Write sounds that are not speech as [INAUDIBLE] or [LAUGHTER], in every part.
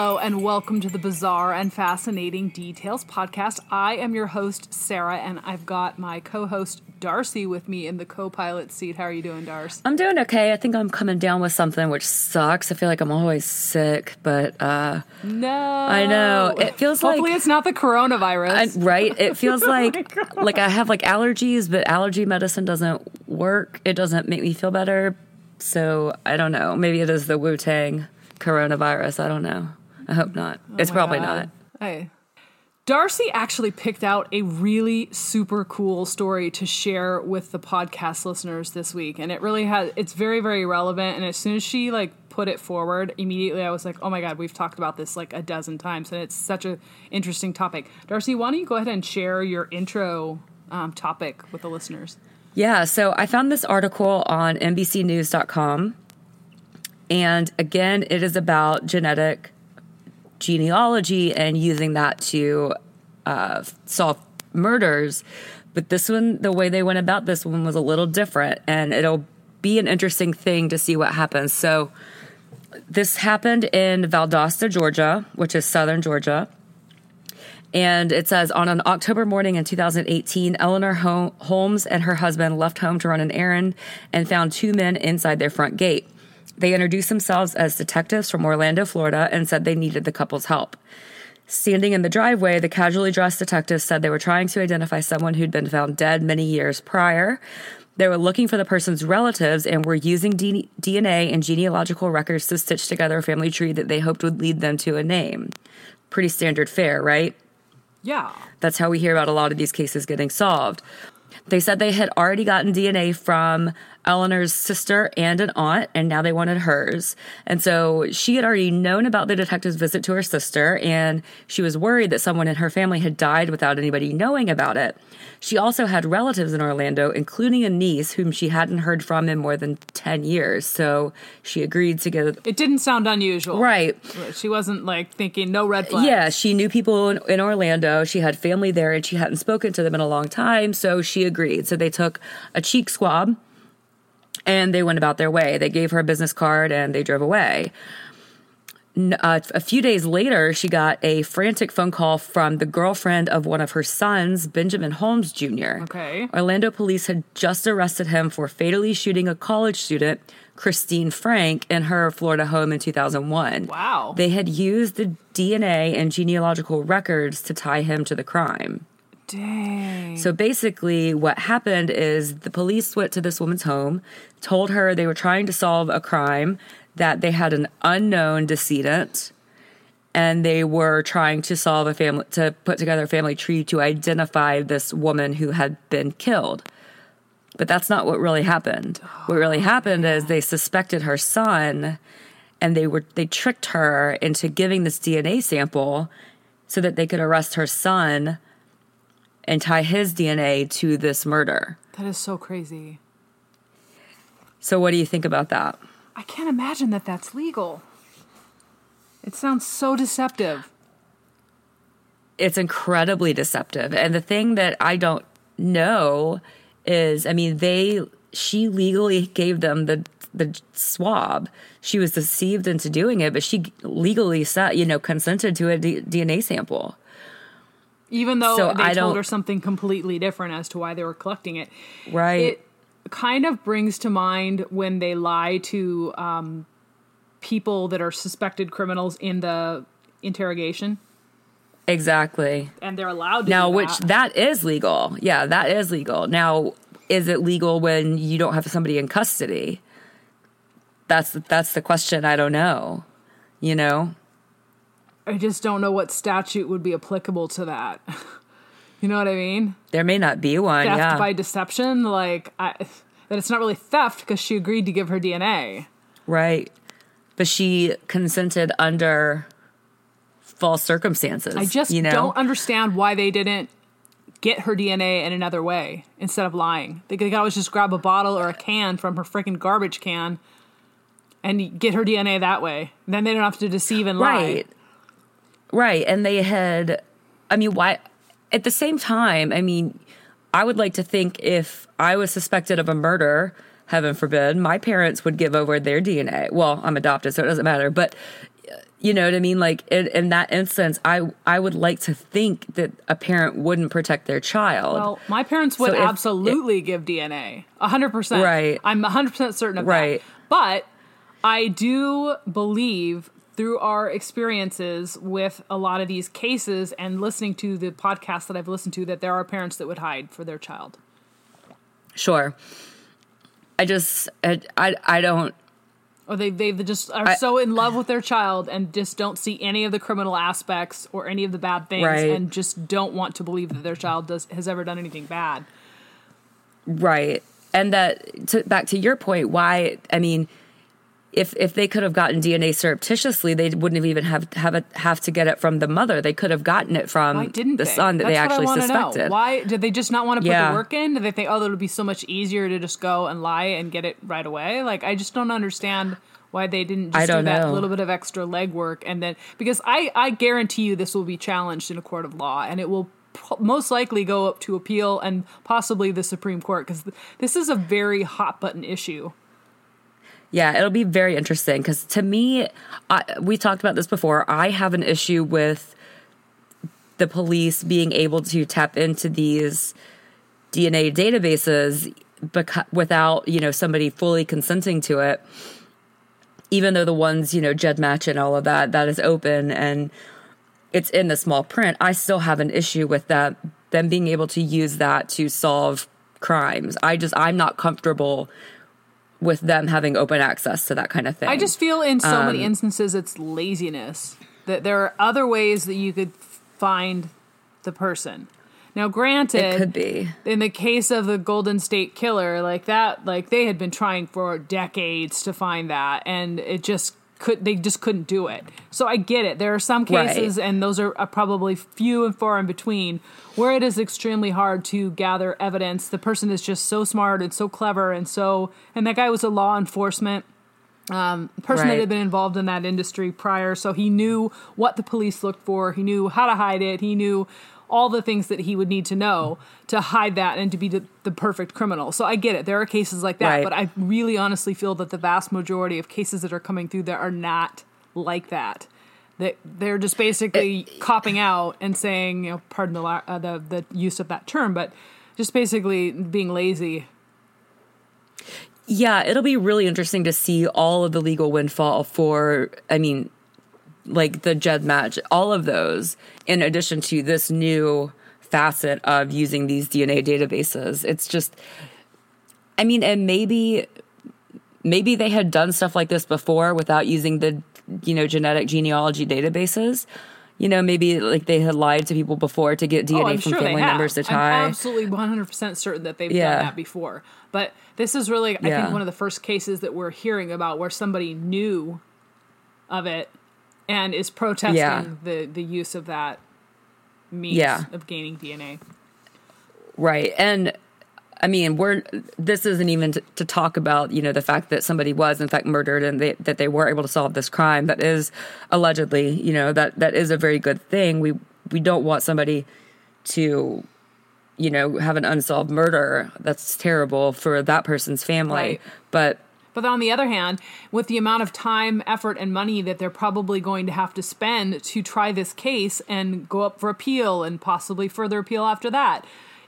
Hello, and welcome to the Bizarre and Fascinating Details podcast. I am your host, Sarah, and I've got my co host, Darcy, with me in the co pilot seat. How are you doing, Darcy? I'm doing okay. I think I'm coming down with something, which sucks. I feel like I'm always sick, but uh, No. I know. It feels like- Hopefully, it's not the coronavirus. I, right? It feels [LAUGHS] Oh like like I have like allergies, but allergy medicine doesn't work. It doesn't make me feel better. So I don't know. Maybe it is the Wu Tang coronavirus. I don't know. I hope not. it's Oh my probably God. not. Hey. Darcy actually picked out a really super cool story to share with the podcast listeners this week and it really has it's very very relevant and as soon as she like put it forward immediately I was like oh my god we've talked about this like a dozen times and it's such a interesting topic. Darcy, why don't you go ahead and share your intro um, topic with the listeners? Yeah, so I found this article on NBCNews.com. And again, it is about genetic genealogy and using that to uh, solve murders. But this one, the way they went about this one was a little different, and it'll be an interesting thing to see what happens. So, this happened in Valdosta, Georgia, which is southern Georgia. And it says on an October morning in 2018, Eleanor Holmes and her husband left home to run an errand and found two men inside their front gate. They introduced themselves as detectives from Orlando, Florida, and said they needed the couple's help. Standing in the driveway, the casually dressed detectives said they were trying to identify someone who'd been found dead many years prior. They were looking for the person's relatives and were using D- DNA and genealogical records to stitch together a family tree that they hoped would lead them to a name. Pretty standard fare, right? Yeah. That's how we hear about a lot of these cases getting solved. They said they had already gotten DNA from Eleanor's sister and an aunt, and now they wanted hers. And so she had already known about the detective's visit to her sister, and she was worried that someone in her family had died without anybody knowing about it. She also had relatives in Orlando, including a niece whom she hadn't heard from in more than 10 years. So she agreed to go. It didn't sound unusual. Right. She wasn't like thinking no red flags. Yeah, she knew people in, in Orlando. She had family there and she hadn't spoken to them in a long time. So she agreed. So they took a cheek swab and they went about their way. They gave her a business card and they drove away. Uh, a few days later, she got a frantic phone call from the girlfriend of one of her sons, Benjamin Holmes Jr. Okay. Orlando police had just arrested him for fatally shooting a college student, Christine Frank, in her Florida home in 2001. Wow. They had used the DNA and genealogical records to tie him to the crime. Dang. So basically, what happened is the police went to this woman's home, told her they were trying to solve a crime, that they had an unknown decedent, and they were trying to solve a family, to put together a family tree to identify this woman who had been killed. But that's not what really happened. What really oh, happened is they suspected her son and they were they tricked her into giving this DNA sample so that they could arrest her son and tie his DNA to this murder. That is so crazy. So what do you think about that? I can't imagine that that's legal. It sounds so deceptive. It's incredibly deceptive. And the thing that I don't know is I mean they she legally gave them the the swab. She was deceived into doing it, but she legally said, you know, consented to a D- DNA sample. Even though So they I told her something completely different as to why they were collecting it. Right. It kind of brings to mind when they lie to um, people that are suspected criminals in the interrogation, exactly. and they're allowed to. Now, do which that. that is legal. Yeah, that is legal. Now, is it legal when you don't have somebody in custody? That's that's the question. I don't know. You know, I just don't know what statute would be applicable to that. [LAUGHS] you know what I mean? there may not be one. Theft yeah, by deception, like I, that it's not really theft because she agreed to give her DNA. right. But she consented under false circumstances. I just you know? don't understand why they didn't get her DNA in another way instead of lying. They could always just grab a bottle or a can from her freaking garbage can and get her DNA that way. Then they don't have to deceive and lie. Right. Right. And they had, I mean, why, at the same time, I mean, I would like to think if I was suspected of a murder, heaven forbid, my parents would give over their DNA. Well, I'm adopted, so it doesn't matter. But uh, you know what I mean? Like in, in, that instance, I I would like to think that a parent wouldn't protect their child. Well, my parents would So if- absolutely give DNA, hundred percent. Right. I'm hundred percent certain of Right. that. But I do believe through our experiences with a lot of these cases and listening to the podcasts that I've listened to that there are parents that would hide for their child. Sure. I just I I, I don't Or they they just are I- so in love with their child and just don't see any of the criminal aspects or any of the bad things Right. and just don't want to believe that their child does has ever done anything bad. Right. And that to, back to your point, why I mean, if if they could have gotten DNA surreptitiously, they wouldn't have even have have it, have to get it from the mother. They could have gotten it from Why didn't the they? son that they That's what I actually suspected. Know. Why did they just not want to put Yeah. the work in? Did they think, oh, that would be so much easier to just go and lie and get it right away? Like, I just don't understand why they didn't just do that know. little bit of extra legwork and then because I I guarantee you this will be challenged in a court of law and it will most likely go up to appeal and possibly the Supreme Court because this is a very hot button issue. Yeah, it'll be very interesting because to me, I, we talked about this before. I have an issue with the police being able to tap into these DNA databases without you know somebody fully consenting to it. Even though the ones you know GEDmatch and all of that that is open and it's in the small print, I still have an issue with that them being able to use that to solve crimes. I just I'm not comfortable with them having open access to that kind of thing. I just feel in so Um, many instances it's laziness. That there are other ways that you could find the person. Now, granted, it could be. in the case of the Golden State Killer, like that, like they had been trying for decades to find that, and it just could. They just couldn't do it. So I get it. There are some Right. cases, and those are, are probably few and far in between, where it is extremely hard to gather evidence. The person is just so smart and so clever, and so, and that guy was a law enforcement um, person that had been involved in that industry prior, so he knew what the police looked for. He knew how to hide it. He knew all the things that he would need to know to hide that and to be the, the perfect criminal. So I get it. There are cases like that, Right. but I really honestly feel that the vast majority of cases that are coming through there are not like that. That they're just basically copping out and saying, you know, pardon the, uh, the the use of that term, but just basically being lazy Yeah, it'll be really interesting to see all of the legal windfall for, I mean, like the GEDmatch, all of those, in addition to this new facet of using these DNA databases. It's just, I mean, and maybe, maybe they had done stuff like this before without using the, you know, genetic genealogy databases. You know, maybe like they had lied to people before to get DNA Oh, from sure family members to tie. I'm absolutely 100% certain that they've Yeah. done that before. But this is really, I Yeah. think, one of the first cases that we're hearing about where somebody knew of it and is protesting Yeah. the, the use of that means Yeah. of gaining DNA. Right. And I mean, we're this isn't even to, to talk about, you know, the fact that somebody was in fact murdered and they, that they were able to solve this crime that is allegedly, you know, that that is a very good thing. We we don't want somebody to you know, have an unsolved murder. That's terrible for that person's family. Right. But But on the other hand, with the amount of time, effort, and money that they're probably going to have to spend to try this case and go up for appeal and possibly further appeal after that,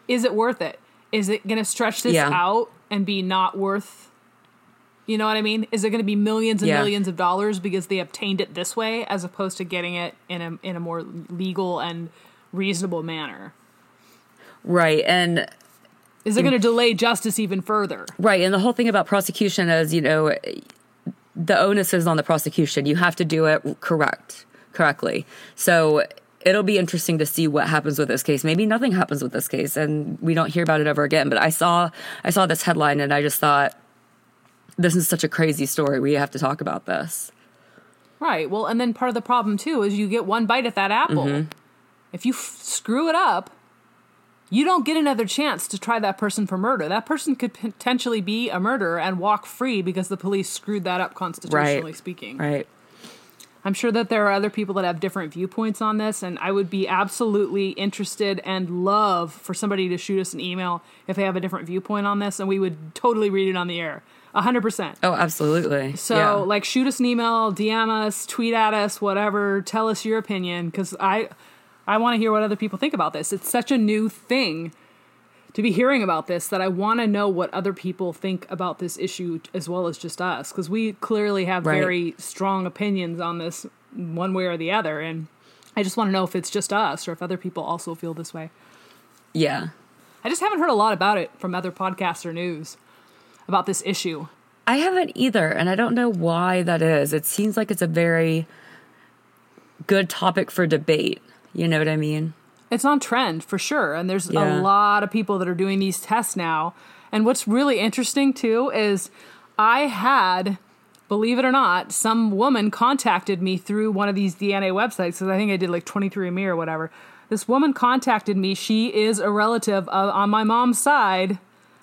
is it worth it? Is it going to stretch this Yeah. out and be not worth? You know what I mean? Is it going to be millions and Yeah. millions of dollars because they obtained it this way, as opposed to getting it in a in a more legal and reasonable manner? right. And Is it going to delay justice even further? Right. And the whole thing about prosecution is, you know, the onus is on the prosecution. You have to do it correct, correctly. So it'll be interesting to see what happens with this case. Maybe nothing happens with this case and we don't hear about it ever again. But I saw I saw this headline and I just thought this is such a crazy story. We have to talk about this. Right. Well, and then part of the problem too is you get one bite at that apple. Mm-hmm. If you f- screw it up, you don't get another chance to try that person for murder. That person could potentially be a murderer and walk free because the police screwed that up constitutionally Right. speaking. Right. I'm sure that there are other people that have different viewpoints on this, and I would be absolutely interested and love for somebody to shoot us an email if they have a different viewpoint on this, and we would totally read it on the air. 100%. Oh, absolutely. So, Yeah. like, shoot us an email, DM us, tweet at us, whatever. Tell us your opinion because I, I want to hear what other people think about this. It's such a new thing to be hearing about this that I want to know what other people think about this issue as well as just us because we clearly have Right. very strong opinions on this one way or the other, and I just want to know if it's just us or if other people also feel this way. yeah. I just haven't heard a lot about it from other podcasts or news about this issue. I haven't either, and I don't know why that is. It seems like it's a very good topic for debate. You know what I mean? It's on trend for sure. And there's Yeah. a lot of people that are doing these tests now. And what's really interesting too is I had, believe it or not, some woman contacted me through one of these DNA websites because I think I did like 23andMe or whatever. This woman contacted me. She is a relative of, on my mom's side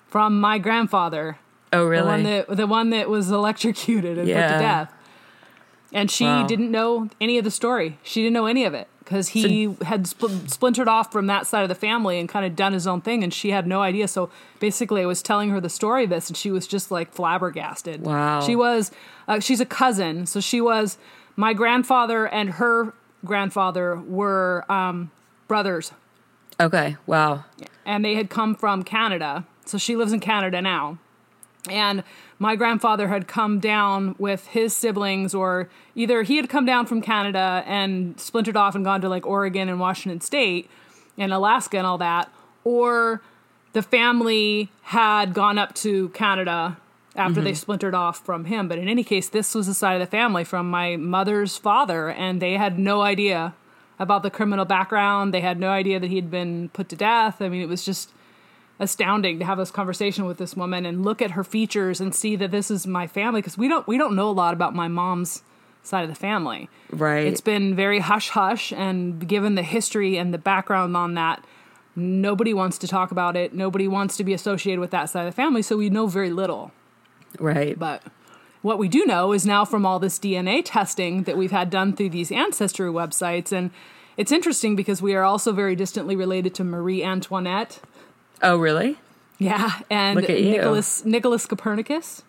from my grandfather. Oh, The one really? that the one that was electrocuted and put to death. And she Wow. didn't know any of the story. She didn't know any of it because he had spl- splintered off from that side of the family and kind of done his own thing, and she had no idea. So basically, I was telling her the story of this, and she was just like flabbergasted. Wow. She was. Uh, she's a cousin, so she was. My grandfather and her grandfather were um, brothers okay. Wow. and they had come from Canada. So she lives in Canada now. And my grandfather had come down with his siblings, or either he had come down from Canada and splintered off and gone to like Oregon and Washington State and Alaska and all that, or the family had gone up to Canada after they mm-hmm. splintered off from him. But in any case, this was the side of the family from my mother's father, and they had no idea about the criminal background. They had no idea that he'd been put to death. I mean, it was just astounding to have this conversation with this woman and look at her features and see that this is my family because we don't we don't know a lot about my mom's side of the family. Right. It's been very hush hush and given the history and the background on that nobody wants to talk about it. Nobody wants to be associated with that side of the family, so we know very little. right. But what we do know is now from all this DNA testing that we've had done through these ancestry websites and it's interesting because we are also very distantly related to Marie Antoinette. Oh, really? Yeah, and Look at you. Nicholas Nicholas Copernicus.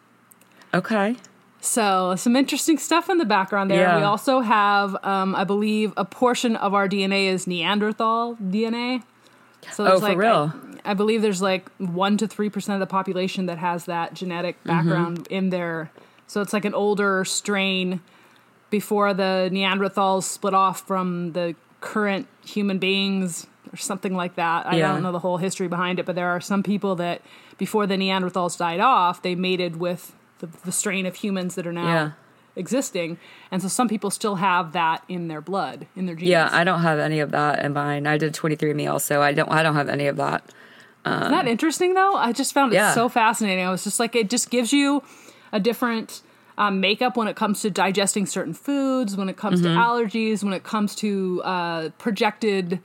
Okay. So some interesting stuff in the background there. Yeah. We also have, um, I believe, a portion of our DNA is Neanderthal DNA. So Oh, for like, real? I, I believe there's like one to three percent of the population that has that genetic Mm-hmm. background in there. So it's like an older strain before the Neanderthals split off from the current human beings or something like that. I Yeah. don't know the whole history behind it, but there are some people that before the Neanderthals died off, they mated with the, the strain of humans that are now Yeah. existing. And so some people still have that in their blood, in their genes. Yeah, I don't have any of that in mine. I did 23andMe also. I don't. I don't have any of that that. Isn't that interesting though? I just found it Yeah. so fascinating. I was just like, it just gives you a different um, makeup when it comes to digesting certain foods, when it comes Mm-hmm. to allergies, when it comes to uh, projected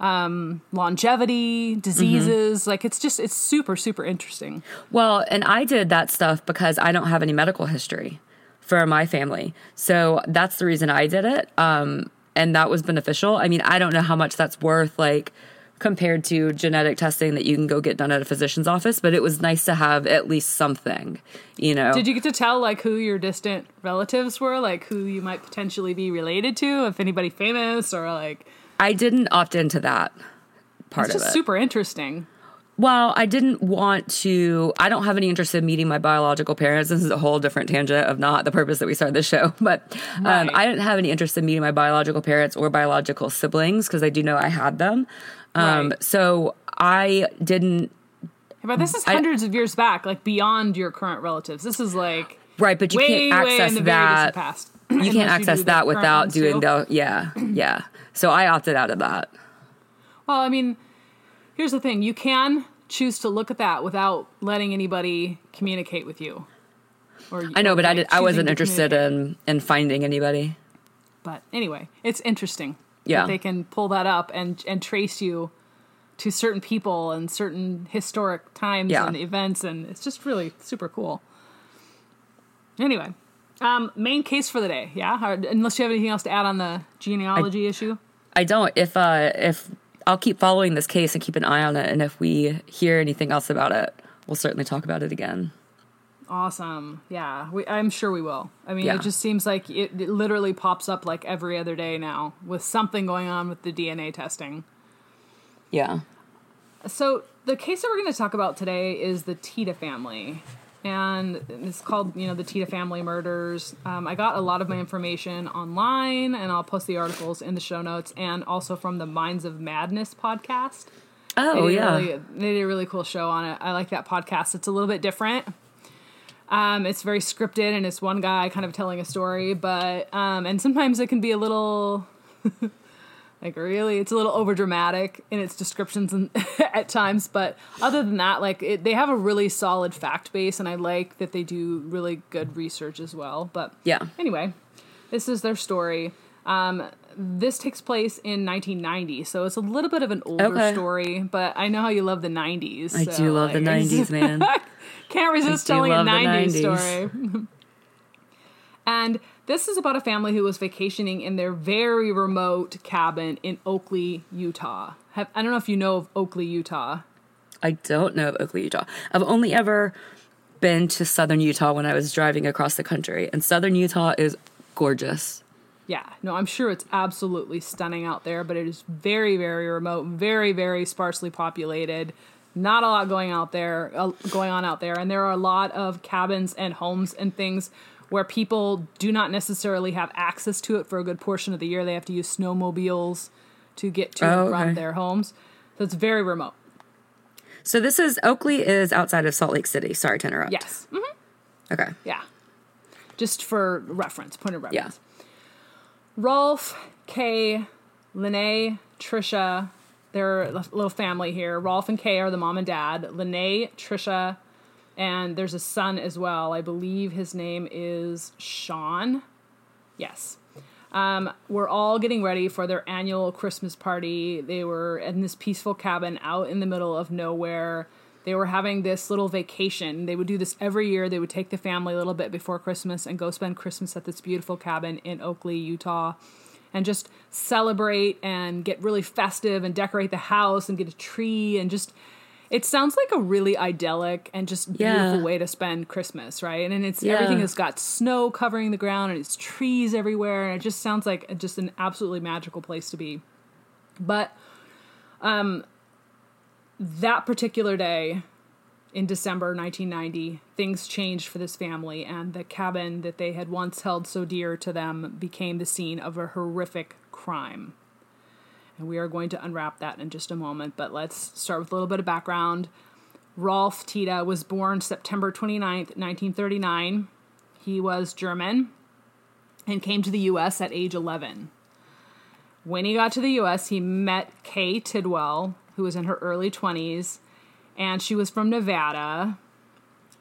um, longevity, diseases. Mm-hmm. Like it's just, it's super, super interesting. Well, and I did that stuff because I don't have any medical history for my family. So that's the reason I did it. Um, and that was beneficial. I mean, I don't know how much that's worth, like compared to genetic testing that you can go get done at a physician's office, but it was nice to have at least something, you know. Did you get to tell like who your distant relatives were, like who you might potentially be related to, if anybody famous or like? I didn't opt into that part It's of just it. super interesting. Well, I didn't want to. I don't have any interest in meeting my biological parents. This is a whole different tangent of not the purpose that we started this show. [LAUGHS] But um, Right. I didn't have any interest in meeting my biological parents or biological siblings because I do know I had them. Um, Right. So I didn't. But this is hundreds of years back, like beyond your current relatives. This is like Right, but you way, can't access the that. You can't access the that without doing too. the. Yeah, yeah. So I opted out of that. Well, I mean, here's the thing: you can choose to look at that without letting anybody communicate with you. Or I know, or, but I did. I wasn't interested in in finding anybody. But anyway, it's interesting. Yeah. that they can pull that up and and trace you to certain people and certain historic times Yeah. and events, and it's just really super cool. Anyway, Um, main case for the day, yeah. Or, unless you have anything else to add on the genealogy issue. I don't. If uh, if I'll keep following this case and keep an eye on it, and if we hear anything else about it, we'll certainly talk about it again. Awesome. Yeah, we, I'm sure we will. I mean, Yeah. it just seems like it, it literally pops up like every other day now with something going on with the DNA testing. Yeah. So the case that we're going to talk about today is the Tiede family, and it's called you know the Tiede family murders. Um, I got a lot of my information online, and I'll post the articles in the show notes, and also from the Minds of Madness podcast. Oh They yeah. really, they did a really cool show on it. I like that podcast. It's a little bit different. Um, it's very scripted, and it's one guy kind of telling a story, but um, and sometimes it can be a little [LAUGHS] like really, it's a little over dramatic in its descriptions and [LAUGHS] at times. But other than that, like it, they have a really solid fact base, and I like that they do really good research as well. But Yeah. Anyway, this is their story. Um, this takes place in 1990, so it's a little bit of an older Okay. story. But I know how you love the 90s. I so, do love the 90s, man. [LAUGHS] Can't resist telling a 90s, 90s. story. [LAUGHS] and this is about a family who was vacationing in their very remote cabin in Oakley, Utah. Have, I don't know if you know of Oakley, Utah. I don't know of Oakley, Utah. I've only ever been to southern Utah when I was driving across the country, and southern Utah is gorgeous. Yeah, no, I'm sure it's absolutely stunning out there, but it is very, very remote, very, very sparsely populated. Not a lot going out there, uh, going on out there, and there are a lot of cabins and homes and things where people do not necessarily have access to it for a good portion of the year. They have to use snowmobiles to get to Oh, and from okay. their homes, so it's very remote. So this is Oakley is outside of Salt Lake City. Sorry to interrupt. Yes, Mhm. Okay. yeah, just for reference, point of Yeah. reference. Rolf, Kay, Lene, Trisha, they're a little family here. Rolf and Kay are the mom and dad. Lene, Trisha, and there's a son as well. I believe his name is Sean. Yes. Um, we're all getting ready for their annual Christmas party. They were in this peaceful cabin out in the middle of nowhere. They were having this little vacation. They would do this every year. They would take the family a little bit before Christmas and go spend Christmas at this beautiful cabin in Oakley, Utah, and just celebrate and get really festive and decorate the house and get a tree and just. It sounds like a really idyllic and just beautiful Yeah. way to spend Christmas, right? And it's Yeah. everything has got snow covering the ground and it's trees everywhere and it just sounds like just an absolutely magical place to be. But um that particular day in December 1990, things changed for this family and the cabin that they had once held so dear to them became the scene of a horrific crime. And we are going to unwrap that in just a moment, but let's start with a little bit of background. Rolf Tiede was born September 29th, 1939. He was German and came to the US at age 11. When he got to the US, he met Kay Tidwell, who was in her early 20s, and she was from Nevada.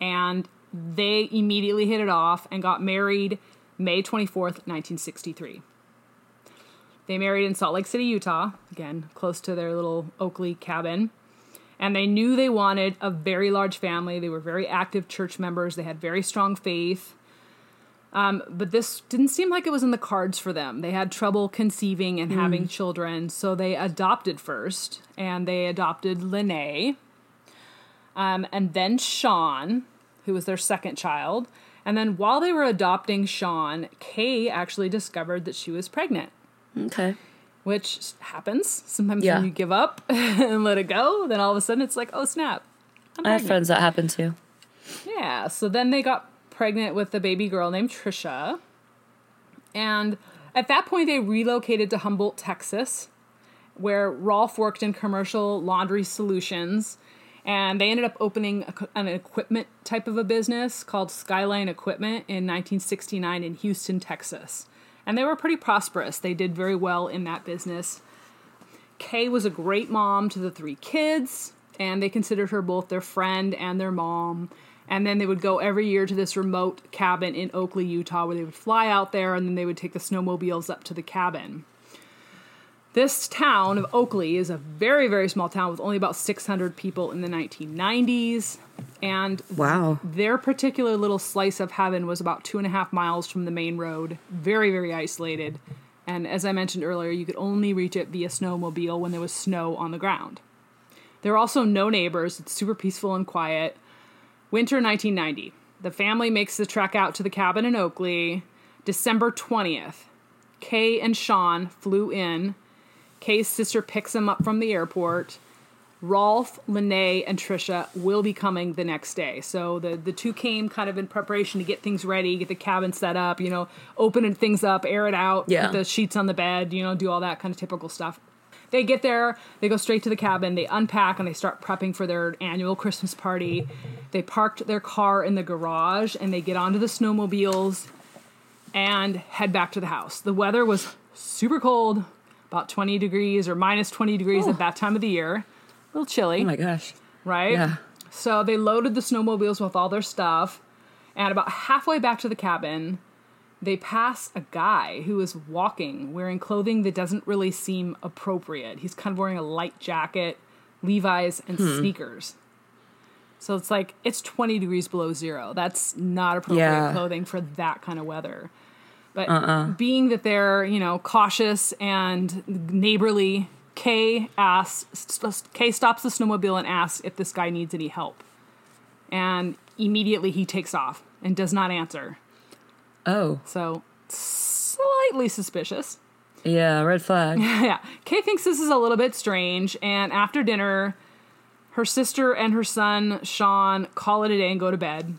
And they immediately hit it off and got married May 24th, 1963. They married in Salt Lake City, Utah, again, close to their little Oakley cabin. And they knew they wanted a very large family. They were very active church members. They had very strong faith. Um, but this didn't seem like it was in the cards for them. They had trouble conceiving and having children, so they adopted first, and they adopted Lene, um, and then Sean, who was their second child. And then while they were adopting Sean, Kay actually discovered that she was pregnant Okay. which happens sometimes Yeah. when you give up [LAUGHS] and let it go. Then all of a sudden it's like, oh snap, I have friends that happen too. Yeah. So then they got pregnant with a baby girl named Trisha, and at that point they relocated to Humboldt, Texas, where Rolf worked in commercial laundry solutions. And they ended up opening an equipment type of a business called Skyline Equipment in 1969 in Houston, Texas. And they were pretty prosperous. They did very well in that business. Kay was a great mom to the three kids, and they considered her both their friend and their mom. And then they would go every year to this remote cabin in Oakley, Utah, where they would fly out there and then they would take the snowmobiles up to the cabin. This town of Oakley is a very, very small town with only about 600 people in the 1990s. And Wow. their particular little slice of heaven was about two and a half miles from the main road, very, very isolated. And as I mentioned earlier, you could only reach it via snowmobile when there was snow on the ground. There are also no neighbors, it's super peaceful and quiet. Winter 1990. The family makes the trek out to the cabin in Oakley. December 20th. Kay and Sean flew in. Kay's sister picks them up from the airport. Rolf, Lene, and Trisha will be coming the next day. So the, the two came kind of in preparation to get things ready, get the cabin set up, you know, open things up, air it out, Yeah. put the sheets on the bed, you know, do all that kind of typical stuff. They get there, they go straight to the cabin, they unpack, and they start prepping for their annual Christmas party. They parked their car in the garage and they get onto the snowmobiles and head back to the house. The weather was super cold, about 20 degrees or minus 20 degrees Oh. at that time of the year. A little chilly, Oh my gosh. right? Yeah. So they loaded the snowmobiles with all their stuff, and about halfway back to the cabin, they pass a guy who is walking wearing clothing that doesn't really seem appropriate. He's kind of wearing a light jacket, Levi's, and Hmm. sneakers. So it's like it's 20 degrees below zero. That's not appropriate Yeah. clothing for that kind of weather. But being that they're, you know, cautious and neighborly, Kay asks, Kay stops the snowmobile and asks if this guy needs any help. And immediately he takes off and does not answer. Oh. So slightly suspicious. Yeah, red flag. [LAUGHS] yeah. Kay thinks this is a little bit strange, and after dinner, her sister and her son, Sean, call it a day and go to bed.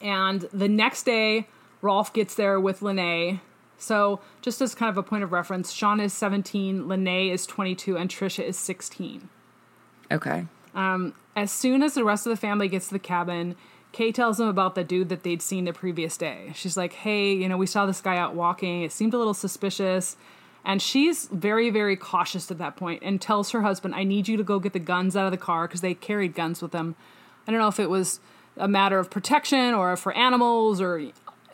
And the next day, Rolf gets there with Lene. So, just as kind of a point of reference, Sean is 17, Lene is 22, and Trisha is 16. Okay. Um, as soon as the rest of the family gets to the cabin, Kay tells them about the dude that they'd seen the previous day. She's like, hey, you know, we saw this guy out walking. It seemed a little suspicious. And she's very, very cautious at that point and tells her husband, I need you to go get the guns out of the car because they carried guns with them. I don't know if it was a matter of protection or for animals or.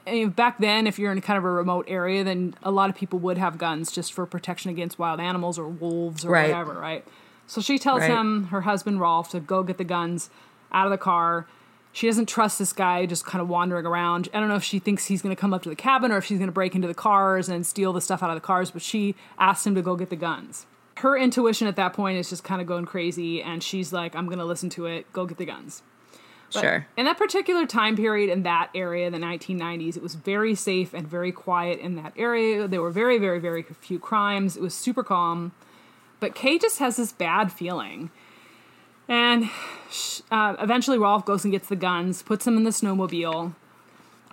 I mean, back then, if you're in kind of a remote area, then a lot of people would have guns just for protection against wild animals or wolves or Right. whatever, right? So she tells Right. him, her husband Rolf, to go get the guns out of the car. She doesn't trust this guy just kind of wandering around. I don't know if she thinks he's going to come up to the cabin or if she's going to break into the cars and steal the stuff out of the cars, but she asks him to go get the guns. Her intuition at that point is just kind of going crazy, and she's like, I'm going to listen to it, go get the guns. But sure. In that particular time period in that area, the 1990s, it was very safe and very quiet in that area. There were very, very, very few crimes. It was super calm. But Kay just has this bad feeling. And uh, eventually, Rolf goes and gets the guns, puts them in the snowmobile.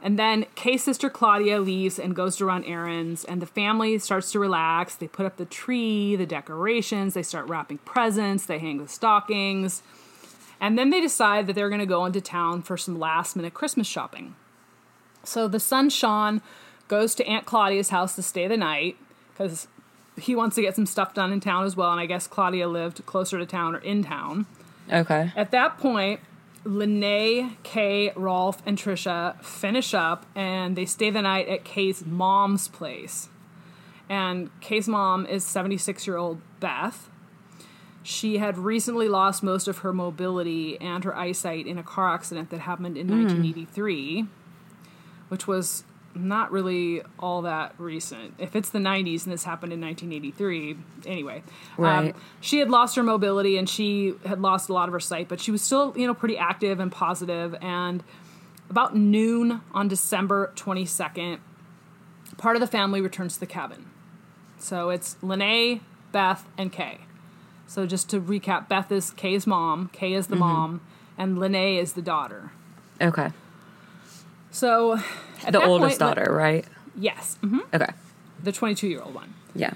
And then Kay's sister Claudia leaves and goes to run errands, and the family starts to relax. They put up the tree, the decorations, they start wrapping presents, they hang the stockings. And then they decide that they're going to go into town for some last minute Christmas shopping. So the son, Sean, goes to Aunt Claudia's house to stay the night because he wants to get some stuff done in town as well. And I guess Claudia lived closer to town or in town. Okay. At that point, Lene, Kay, Rolf, and Trisha finish up and they stay the night at Kay's mom's place. And Kay's mom is 76 year old Beth. She had recently lost most of her mobility and her eyesight in a car accident that happened in 1983, which was not really all that recent. If it's the 90s and this happened in 1983, anyway. Right. Um, she had lost her mobility and she had lost a lot of her sight, but she was still, you know, pretty active and positive. And about noon on December 22nd, part of the family returns to the cabin. So it's Lene, Beth, and Kay. So just to recap, Beth is Kay's mom, Kay is the mom, and Lene is the daughter. Okay. So The oldest point, daughter, right? yes, hmm Okay. the 22 year old one. Yeah.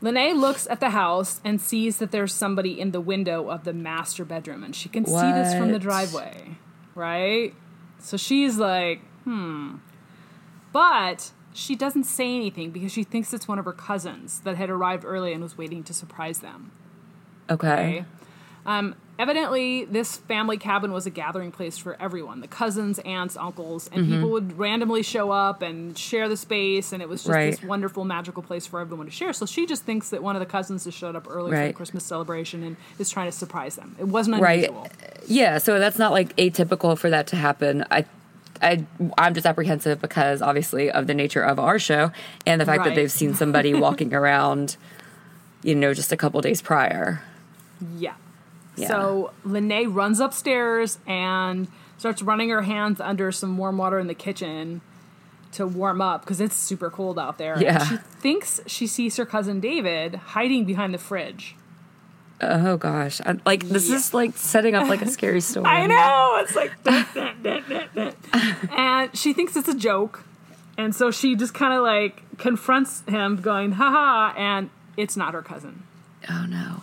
Lene looks at the house and sees that there's somebody in the window of the master bedroom, and she can see this from the driveway, right? So she's like, hmm. But she doesn't say anything because she thinks it's one of her cousins that had arrived early and was waiting to surprise them. Okay. Um, evidently, this family cabin was a gathering place for everyone the cousins, aunts, uncles, and people would randomly show up and share the space, and it was just this wonderful, magical place for everyone to share. So she just thinks that one of the cousins has showed up early for the Christmas celebration and is trying to surprise them. It wasn't Right. unusual. Yeah, so that's not like atypical for that to happen. I I I'm just apprehensive because obviously of the nature of our show and the fact Right. that they've seen somebody [LAUGHS] walking around, you know, just a couple days prior. Yeah. Yeah. So Lene runs upstairs and starts running her hands under some warm water in the kitchen to warm up because it's super cold out there. And Yeah. she thinks she sees her cousin David hiding behind the fridge. Oh gosh. I, like this is like setting up like a scary [LAUGHS] story. I know. It's like, [LAUGHS] and she thinks it's a joke. And so she just kind of like confronts him, going, haha, and it's not her cousin. Oh no.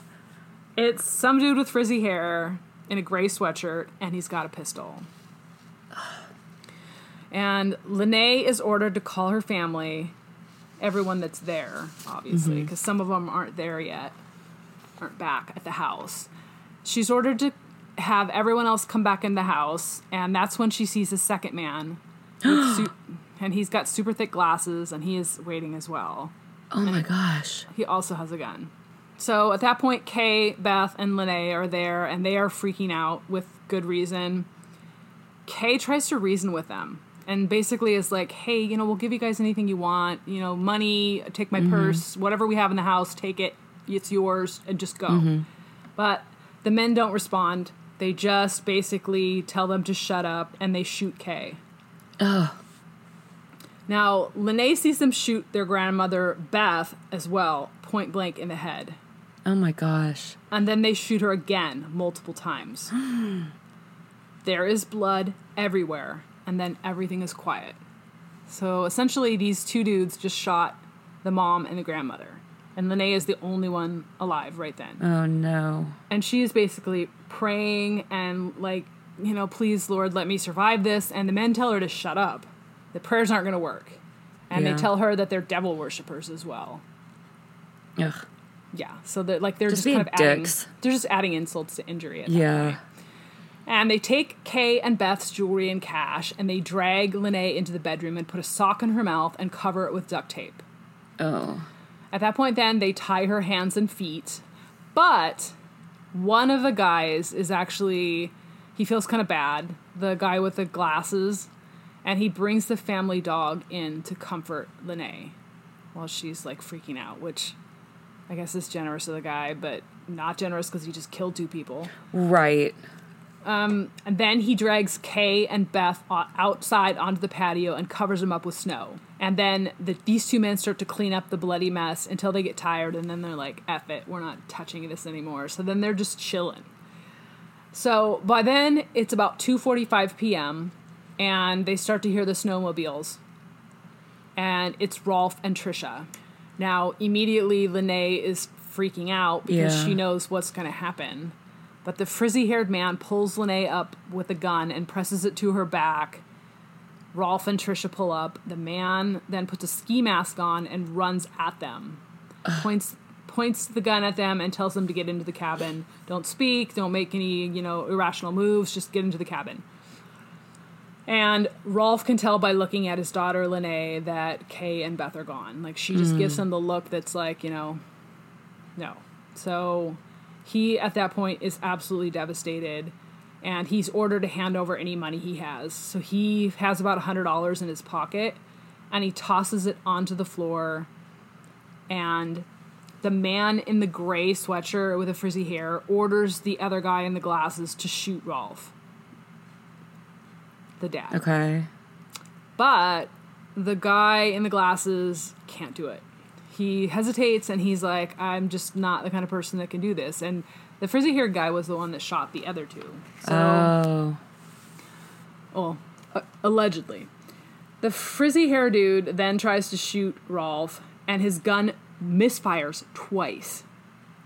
It's some dude with frizzy hair in a gray sweatshirt, and he's got a pistol. And Lene is ordered to call her family, everyone that's there, obviously, mm-hmm. because some of them aren't there yet, aren't back at the house. She's ordered to have everyone else come back in the house, and that's when she sees a second man. [GASPS] su- and he's got super thick glasses, and he is waiting as well. Oh my gosh. He also has a gun. So at that point, Kay, Beth, and Lene are there, and they are freaking out with good reason. Kay tries to reason with them and basically is like, hey, you know, we'll give you guys anything you want. You know, money, take my mm-hmm. purse, whatever we have in the house, take it. It's yours, and just go. Mm-hmm. But the men don't respond. They just basically tell them to shut up, and they shoot Kay. Now, Lene sees them shoot their grandmother, Beth, as well, point blank in the head. Oh my gosh. And then they shoot her again, multiple times. [GASPS] there is blood everywhere, and then everything is quiet. So essentially, these two dudes just shot the mom and the grandmother. And Lene is the only one alive right then. Oh no. And she is basically praying and, like, you know, please, Lord, let me survive this. And the men tell her to shut up. The prayers aren't going to work. And Yeah. they tell her that they're devil worshippers as well. Ugh. Yeah, so that like they're Just just, kind of adding, dicks. they're just adding insults to injury. At that Yeah. And they take Kay and Beth's jewelry and cash, and they drag Lene into the bedroom and put a sock in her mouth and cover it with duct tape. Oh. At that point, then they tie her hands and feet, but one of the guys is actually he feels kind of bad. The guy with the glasses, and he brings the family dog in to comfort Lene while she's like freaking out, which I guess is generous of the guy, but not generous because he just killed two people. Right. Um, and then he drags Kay and Beth outside onto the patio and covers them up with snow. And then the, these two men start to clean up the bloody mess until they get tired, and then they're like, "F it, we're not touching this anymore." So then they're just chilling. So by then it's about two forty-five p.m., and they start to hear the snowmobiles, and it's Rolf and Trisha. Now immediately, Lene is freaking out because Yeah. she knows what's going to happen. But the frizzy haired man pulls Lene up with a gun and presses it to her back. Rolf and Trisha pull up. The man then puts a ski mask on and runs at them. Points points the gun at them and tells them to get into the cabin. Don't speak, don't make any, you know, irrational moves, just get into the cabin. And Rolf can tell by looking at his daughter Lene that Kay and Beth are gone. Like she just hmm. gives him the look that's like, you know, no. So he at that point is absolutely devastated and he's ordered to hand over any money he has. So he has about $100 in his pocket and he tosses it onto the floor and the man in the gray sweatshirt with the frizzy hair orders the other guy in the glasses to shoot Rolf. The dad. Okay. But the guy in the glasses can't do it. He hesitates and he's like, I'm just not the kind of person that can do this. And the frizzy haired guy was the one that shot the other two. So, Oh. well, uh, allegedly. The frizzy hair dude then tries to shoot Rolf, and his gun misfires twice.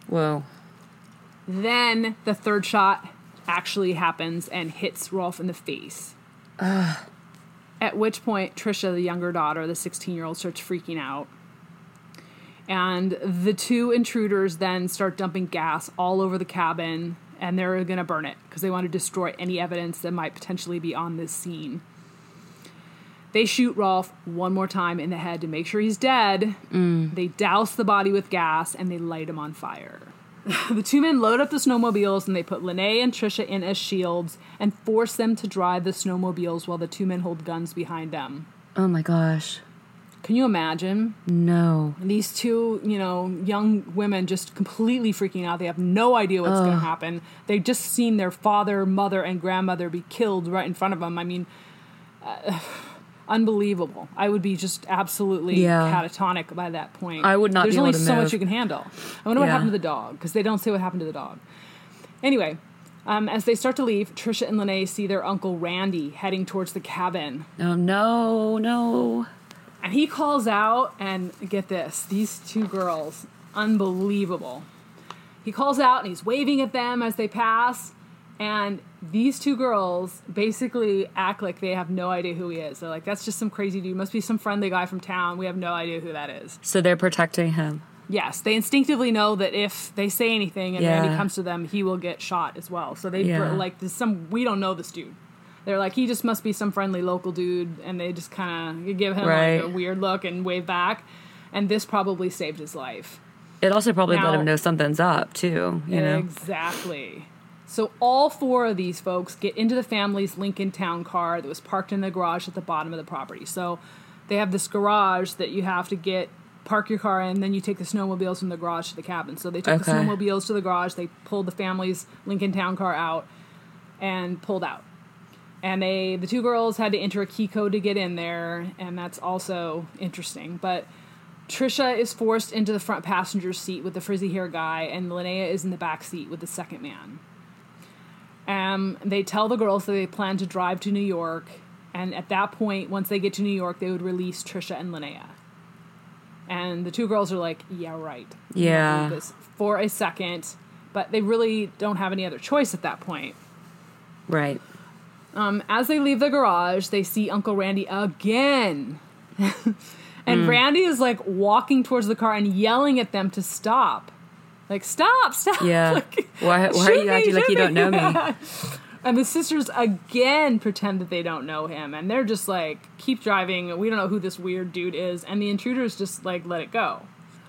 Whoa. Then the third shot actually happens and hits Rolf in the face. At which point, Trisha, the younger daughter, the 16 year old, starts freaking out. And the two intruders then start dumping gas all over the cabin and they're going to burn it because they want to destroy any evidence that might potentially be on this scene. They shoot Rolf one more time in the head to make sure he's dead. Mm. They douse the body with gas and they light him on fire. [LAUGHS] the two men load up the snowmobiles and they put Lene and Trisha in as shields and force them to drive the snowmobiles while the two men hold guns behind them. Oh my gosh. Can you imagine? No. these two, you know, young women just completely freaking out. They have no idea what's going to happen. They've just seen their father, mother, and grandmother be killed right in front of them. I mean, uh, unbelievable. I would be just absolutely Yeah. catatonic by that point. I would not There's be only able to so move. much you can handle. I wonder what happened to the dog because they don't say what happened to the dog. Anyway. Um, as they start to leave, Trisha and Lene see their uncle Randy heading towards the cabin. Oh no, no. And he calls out, and get this, these two girls, unbelievable. He calls out and he's waving at them as they pass, and these two girls basically act like they have no idea who he is. They're like, that's just some crazy dude. Must be some friendly guy from town. We have no idea who that is. So they're protecting him. Yes, they instinctively know that if they say anything and Yeah. Randy comes to them, he will get shot as well. So they Yeah. like there's some we don't know this dude. They're like he just must be some friendly local dude, and they just kind of give him Right. like a weird look and wave back. And this probably saved his life. It also probably Now- let him know something's up too, you know. Exactly. So all four of these folks get into the family's Lincoln Town car that was parked in the garage at the bottom of the property. So they have this garage that you have to get park your car in, then you take the snowmobiles from the garage to the cabin. So they took the snowmobiles to the garage, they pulled the family's Lincoln Town car out and pulled out. And they the two girls had to enter a key code to get in there, and that's also interesting. But Trisha is forced into the front passenger seat with the frizzy hair guy, and Linnea is in the back seat with the second man. Um, they tell the girls that they plan to drive to New York, and at that point, once they get to New York, they would release Trisha and Linnea. And the two girls are like, "Yeah, right." Yeah. For a second, but they really don't have any other choice at that point. Right. Um, as they leave the garage, they see Uncle Randy again. [LAUGHS] and Hmm. Randy is like walking towards the car and yelling at them to stop. Like, stop, stop. Yeah. [LAUGHS] Like, Why, why are you acting like you don't know me? [LAUGHS] And the sisters again pretend that they don't know him. And they're just like, keep driving. We don't know who this weird dude is. And the intruders just like let it go.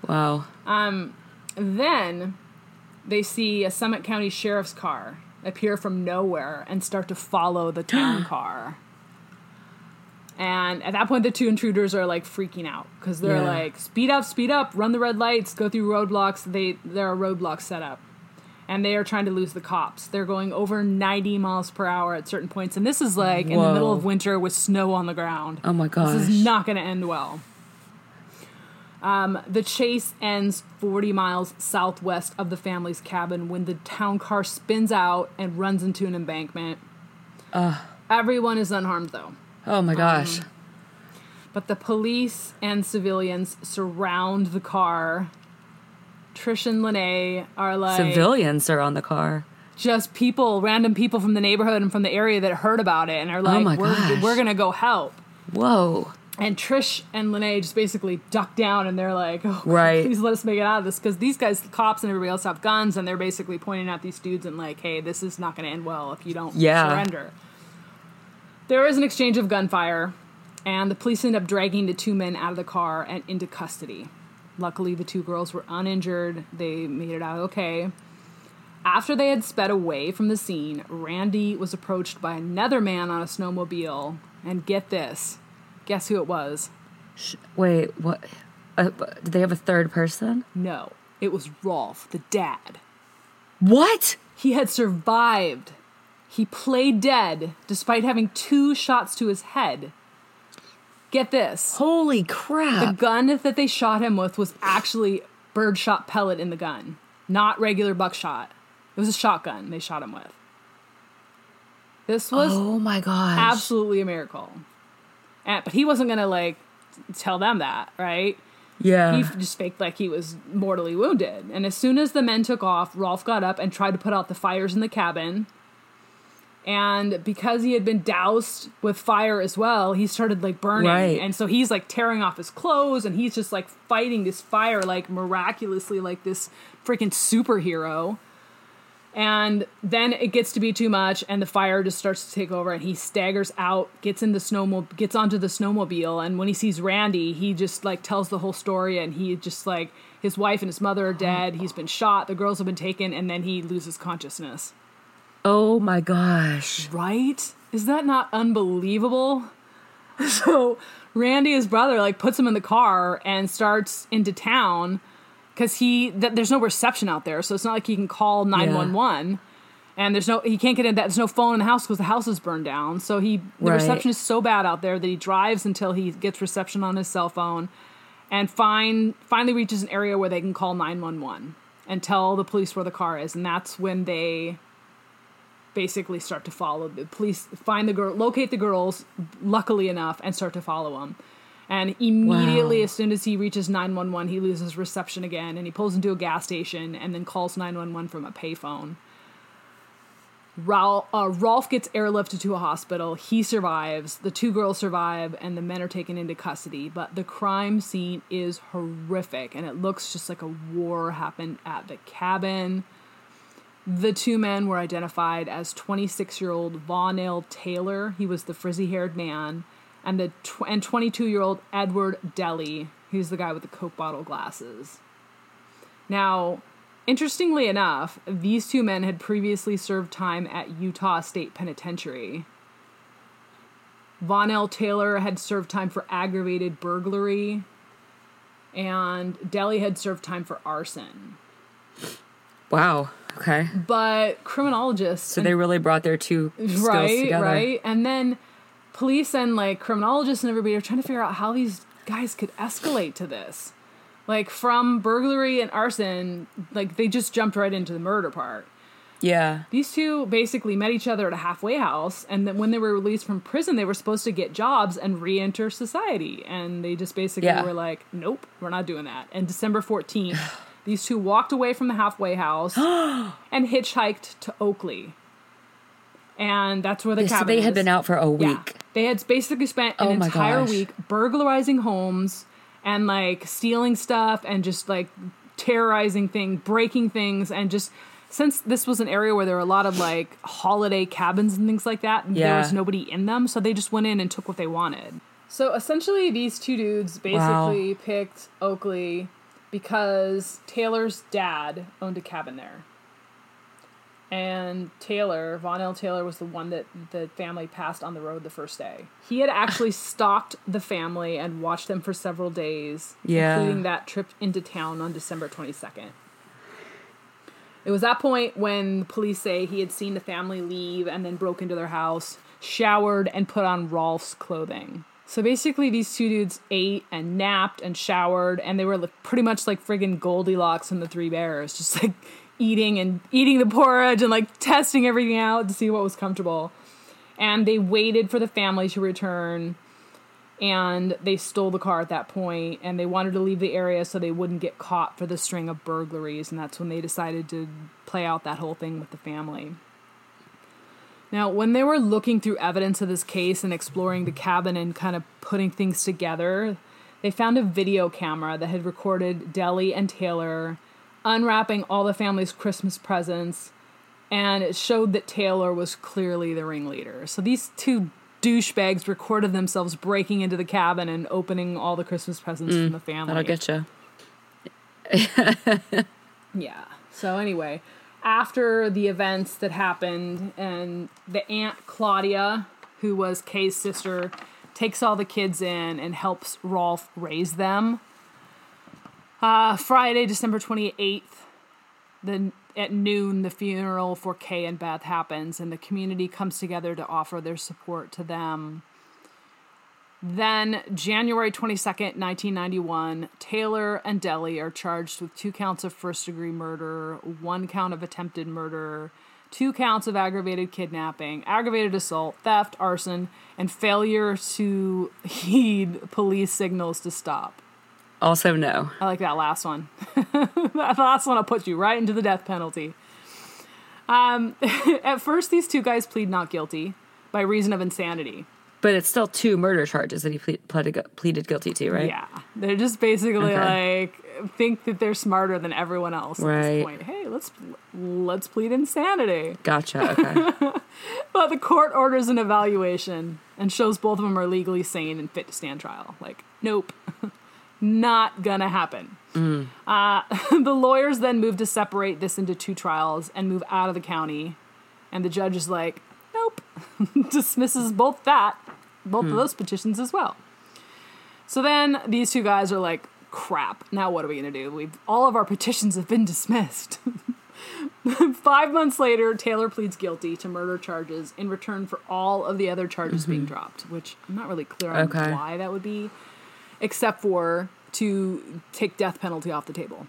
Wow. Um then they see a Summit County Sheriff's car appear from nowhere and start to follow the town [GASPS] car. And at that point, the two intruders are like freaking out because they're Yeah. like, "Speed up, speed up! Run the red lights, go through roadblocks." They there are roadblocks set up, and they are trying to lose the cops. They're going over ninety miles per hour at certain points, and this is like in the middle of winter with snow on the ground. Oh my gosh. This is not going to end well. Um, the chase ends 40 miles southwest of the family's cabin when the town car spins out and runs into an embankment. Everyone is unharmed, though. Oh my gosh. Um, but the police and civilians surround the car. Trish and Lene are like Civilians are on the car. just people, random people from the neighborhood and from the area that heard about it and are oh like, Oh my we're, gosh. we're going to go help. Whoa. And Trish and Lene just basically duck down and they're like, oh, [LAUGHS] Right. please let us make it out of this. Because these guys, the cops and everybody else have guns and they're basically pointing at these dudes and like, hey, this is not going to end well if you don't Yeah. surrender. There is an exchange of gunfire and the police end up dragging the two men out of the car and into custody. Luckily, the two girls were uninjured. They made it out okay. After they had sped away from the scene, Randy was approached by another man on a snowmobile. And get this guess who it was? Wait, what? Uh, did they have a third person? No, it was Rolf, the dad. What? He had survived. He played dead despite having two shots to his head. Get this. Holy crap. The gun that they shot him with was actually birdshot pellet in the gun, not regular buckshot. It was a shotgun they shot him with. This was oh my god. absolutely a miracle. And, but he wasn't going to like tell them that, right? Yeah. he just faked like he was mortally wounded. And as soon as the men took off, Rolf got up and tried to put out the fires in the cabin. And because he had been doused with fire as well, he started like burning. Right. And so he's like tearing off his clothes and he's just like fighting this fire like miraculously like this freaking superhero. And then it gets to be too much, and the fire just starts to take over, and he staggers out, gets in the snowmobile, gets onto the snowmobile, and when he sees Randy, he just like tells the whole story, and he just like his wife and his mother are dead, he's been shot, the girls have been taken, and then he loses consciousness. Oh my gosh. Right? Is that not unbelievable? [LAUGHS] So Randy, his brother, like puts him in the car and starts into town because he th- there's no reception out there, so it's not like he can call nine one one. And there's no he can't get in that there's no phone in the house because the house is burned down. So he the Right. reception is so bad out there that he drives until he gets reception on his cell phone, and find finally reaches an area where they can call nine one one and tell the police where the car is, and that's when they basically start to follow the police find the girl locate the girls luckily enough and start to follow them and immediately Wow. as soon as he reaches 911 he loses reception again and he pulls into a gas station and then calls 911 from a payphone Ralph, uh, Rolf gets airlifted to a hospital. He survives. The two girls survive, and the men are taken into custody. But the crime scene is horrific, and it looks just like a war happened at the cabin. The two men were identified as 26 year old Vonell Taylor, he was the frizzy haired man, and the tw- and 22 year old Edward Deli, he's the guy with the Coke bottle glasses. Now, interestingly enough, these two men had previously served time at Utah State Penitentiary. Vonell Taylor had served time for aggravated burglary, and Deli had served time for arson. Wow. Okay. But criminologists So they really brought their two skills right, together. right, and then police and like criminologists and everybody are trying to figure out how these guys could escalate to this. Like from burglary and arson, like they just jumped right into the murder part. Yeah. These two basically met each other at a halfway house, and then when they were released from prison, they were supposed to get jobs and re-enter society, and they just basically Yeah. were like, "Nope, we're not doing that." And December fourteenth, [SIGHS] [SIGHS] these two walked away from the halfway house [GASPS] and hitchhiked to Oakley, and that's where the So cabin they had been out for a Yeah. week. They had basically spent an Oh entire gosh. week burglarizing homes and like stealing stuff and just like terrorizing things, breaking things, and just since this was an area where there were a lot of like holiday cabins and things like that, there was nobody in them, so they just went in and took what they wanted. So essentially, these two dudes basically picked Oakley because Taylor's dad owned a cabin there. And Taylor, Von L. Taylor, was the one that the family passed on the road the first day. He had actually [SIGHS] stalked the family and watched them for several days, Yeah. including that trip into town on December 22nd. It was that point when the police say he had seen the family leave and then broke into their house, showered, and put on Rolf's clothing. So basically, these two dudes ate and napped and showered, and they were like, pretty much like friggin' Goldilocks and the Three Bears, just like eating and eating the porridge and like testing everything out to see what was comfortable. And they waited for the family to return, and they stole the car at that point, and they wanted to leave the area so they wouldn't get caught for the string of burglaries, and that's when they decided to play out that whole thing with the family. Now, when they were looking through evidence of this case and exploring the cabin and kind of putting things together, they found a video camera that had recorded Deli and Taylor unwrapping all the family's Christmas presents, and it showed that Taylor was clearly the ringleader. So these two douchebags recorded themselves breaking into the cabin and opening all the Christmas presents from mm, the family. That'll get you. [LAUGHS] Yeah. So anyway, after the events that happened, and the aunt Claudia, who was Kay's sister, takes all the kids in and helps Rolf raise them. Uh, Friday, December twenty eighth, the at noon, the funeral for Kay and Beth happens, and the community comes together to offer their support to them. Then, January 22nd, 1991, Taylor and Deli are charged with two counts of first degree murder, one count of attempted murder, two counts of aggravated kidnapping, aggravated assault, theft, arson, and failure to [LAUGHS] heed police signals to stop. Also, no. I like that last one. [LAUGHS] that last one will put you right into the death penalty. Um, [LAUGHS] at first, these two guys plead not guilty by reason of insanity. But it's still two murder charges that he ple- pleaded, pleaded guilty to, right? Yeah, they're just basically Okay. like think that they're smarter than everyone else at Right. this point. Hey, let's let's plead insanity. Gotcha. [LAUGHS] Okay. But the court orders an evaluation and shows both of them are legally sane and fit to stand trial. Like, nope, [LAUGHS] not gonna happen. Uh, [LAUGHS] the lawyers then move to separate this into two trials and move out of the county. And the judge is like, nope, dismisses both that, both of hmm. those petitions as well. So then these two guys are like, crap, now what are we gonna do? We've all of our petitions have been dismissed. [LAUGHS] Five months later, Taylor pleads guilty to murder charges in return for all of the other charges being mm-hmm. dropped, which I'm not really clear on Okay. why that would be, except for to take death penalty off the table.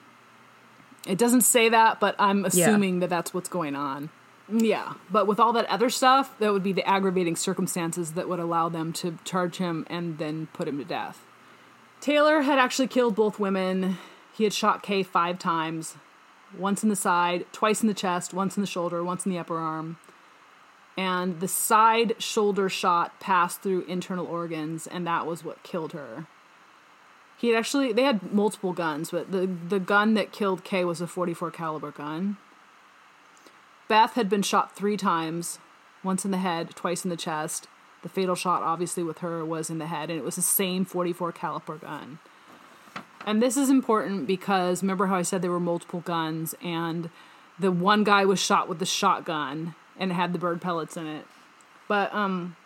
It doesn't say that, but I'm assuming that that's what's going on. Yeah, but with all that other stuff, that would be the aggravating circumstances that would allow them to charge him and then put him to death. Taylor had actually killed both women. He had shot Kay five times once in the side, twice in the chest, once in the shoulder, once in the upper arm. And the side shoulder shot passed through internal organs, and that was what killed her. He had actually they had multiple guns, but the the gun that killed Kay was a 44 caliber gun. Beth had been shot 3 times, once in the head, twice in the chest. The fatal shot obviously with her was in the head and it was the same 44 caliber gun. And this is important because remember how I said there were multiple guns and the one guy was shot with the shotgun and had the bird pellets in it. But um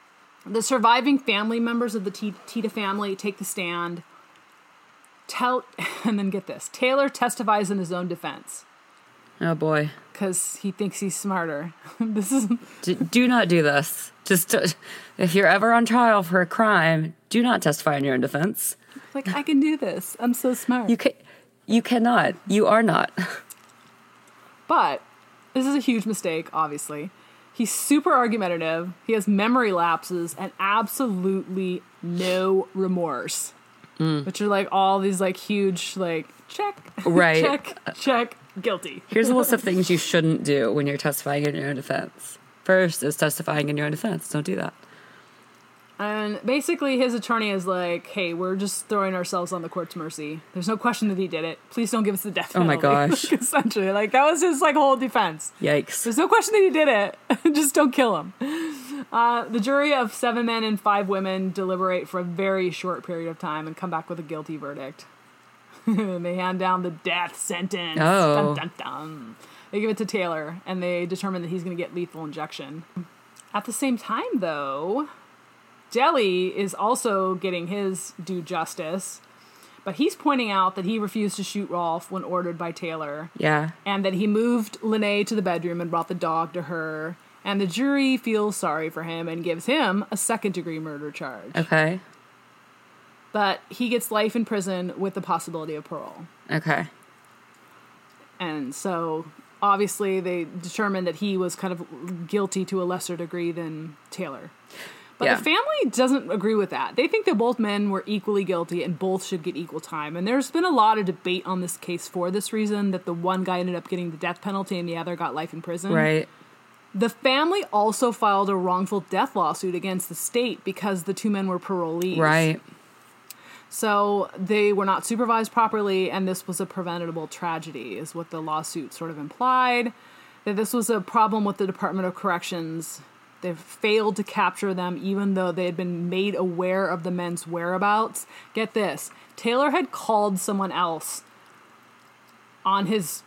the surviving family members of the Tiede family take the stand. Tell [LAUGHS] and then get this. Taylor testifies in his own defense oh boy. cuz he thinks he's smarter. [LAUGHS] this is D- do not do this. Just uh, if you're ever on trial for a crime, do not testify in your own defense. like I can do this. I'm so smart. You can, you cannot. You are not. But this is a huge mistake, obviously. He's super argumentative. He has memory lapses and absolutely no remorse. Which are like all these like huge like check, [LAUGHS] Right. check, check, guilty. [LAUGHS] Here's a list of things you shouldn't do when you're testifying in your own defense. First is testifying in your own defense. Don't do that. And basically, his attorney is like, "Hey, we're just throwing ourselves on the court's mercy. There's no question that he did it. Please don't give us the death penalty." Oh my penalty." [LAUGHS] gosh. Essentially, like that was his like whole defense. Yikes. There's no question that he did it. [LAUGHS] Just don't kill him. Uh, the jury of seven men and five women deliberate for a very short period of time and come back with a guilty verdict. And [LAUGHS] they hand down the death sentence. Oh. Dun, dun, dun. They give it to Taylor, and they determine that he's going to get lethal injection. At the same time, though, Deli is also getting his due justice, but he's pointing out that he refused to shoot Rolf when ordered by Taylor Yeah. and that he moved Lene to the bedroom and brought the dog to her. And the jury feels sorry for him and gives him a second degree murder charge. Okay. But he gets life in prison with the possibility of parole. Okay. And so obviously they determined that he was kind of guilty to a lesser degree than Taylor. But Yeah. the family doesn't agree with that. They think that both men were equally guilty and both should get equal time. And there's been a lot of debate on this case for this reason that the one guy ended up getting the death penalty and the other got life in prison. Right. The family also filed a wrongful death lawsuit against the state because the two men were parolees. Right. So they were not supervised properly, and this was a preventable tragedy, is what the lawsuit sort of implied. That this was a problem with the Department of Corrections. They failed to capture them, even though they had been made aware of the men's whereabouts. Get this Taylor had called someone else on his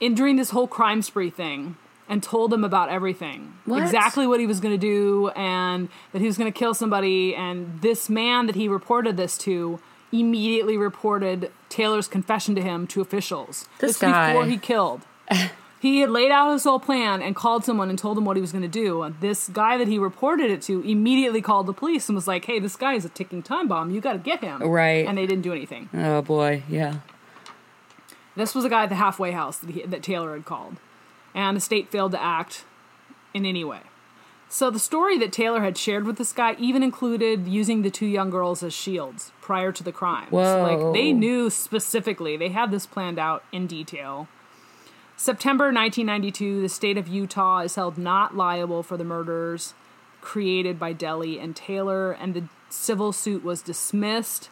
in during this whole crime spree thing and told them about everything What? exactly what he was going to do and that he was going to kill somebody and this man that he reported this to immediately reported taylor's confession to him to officials This before guy. he killed [LAUGHS] he had laid out his whole plan and called someone and told them what he was going to do and this guy that he reported it to immediately called the police and was like hey this guy is a ticking time bomb you got to get him Right. and they didn't do anything Oh boy. Yeah. this was a guy at the halfway house that, he, that Taylor had called, and the state failed to act in any way. So the story that Taylor had shared with this guy even included using the two young girls as shields prior to the crimes. Whoa. Like they knew specifically, they had this planned out in detail. September 1992, the state of Utah is held not liable for the murders. created by Deli and Taylor, and the civil suit was dismissed.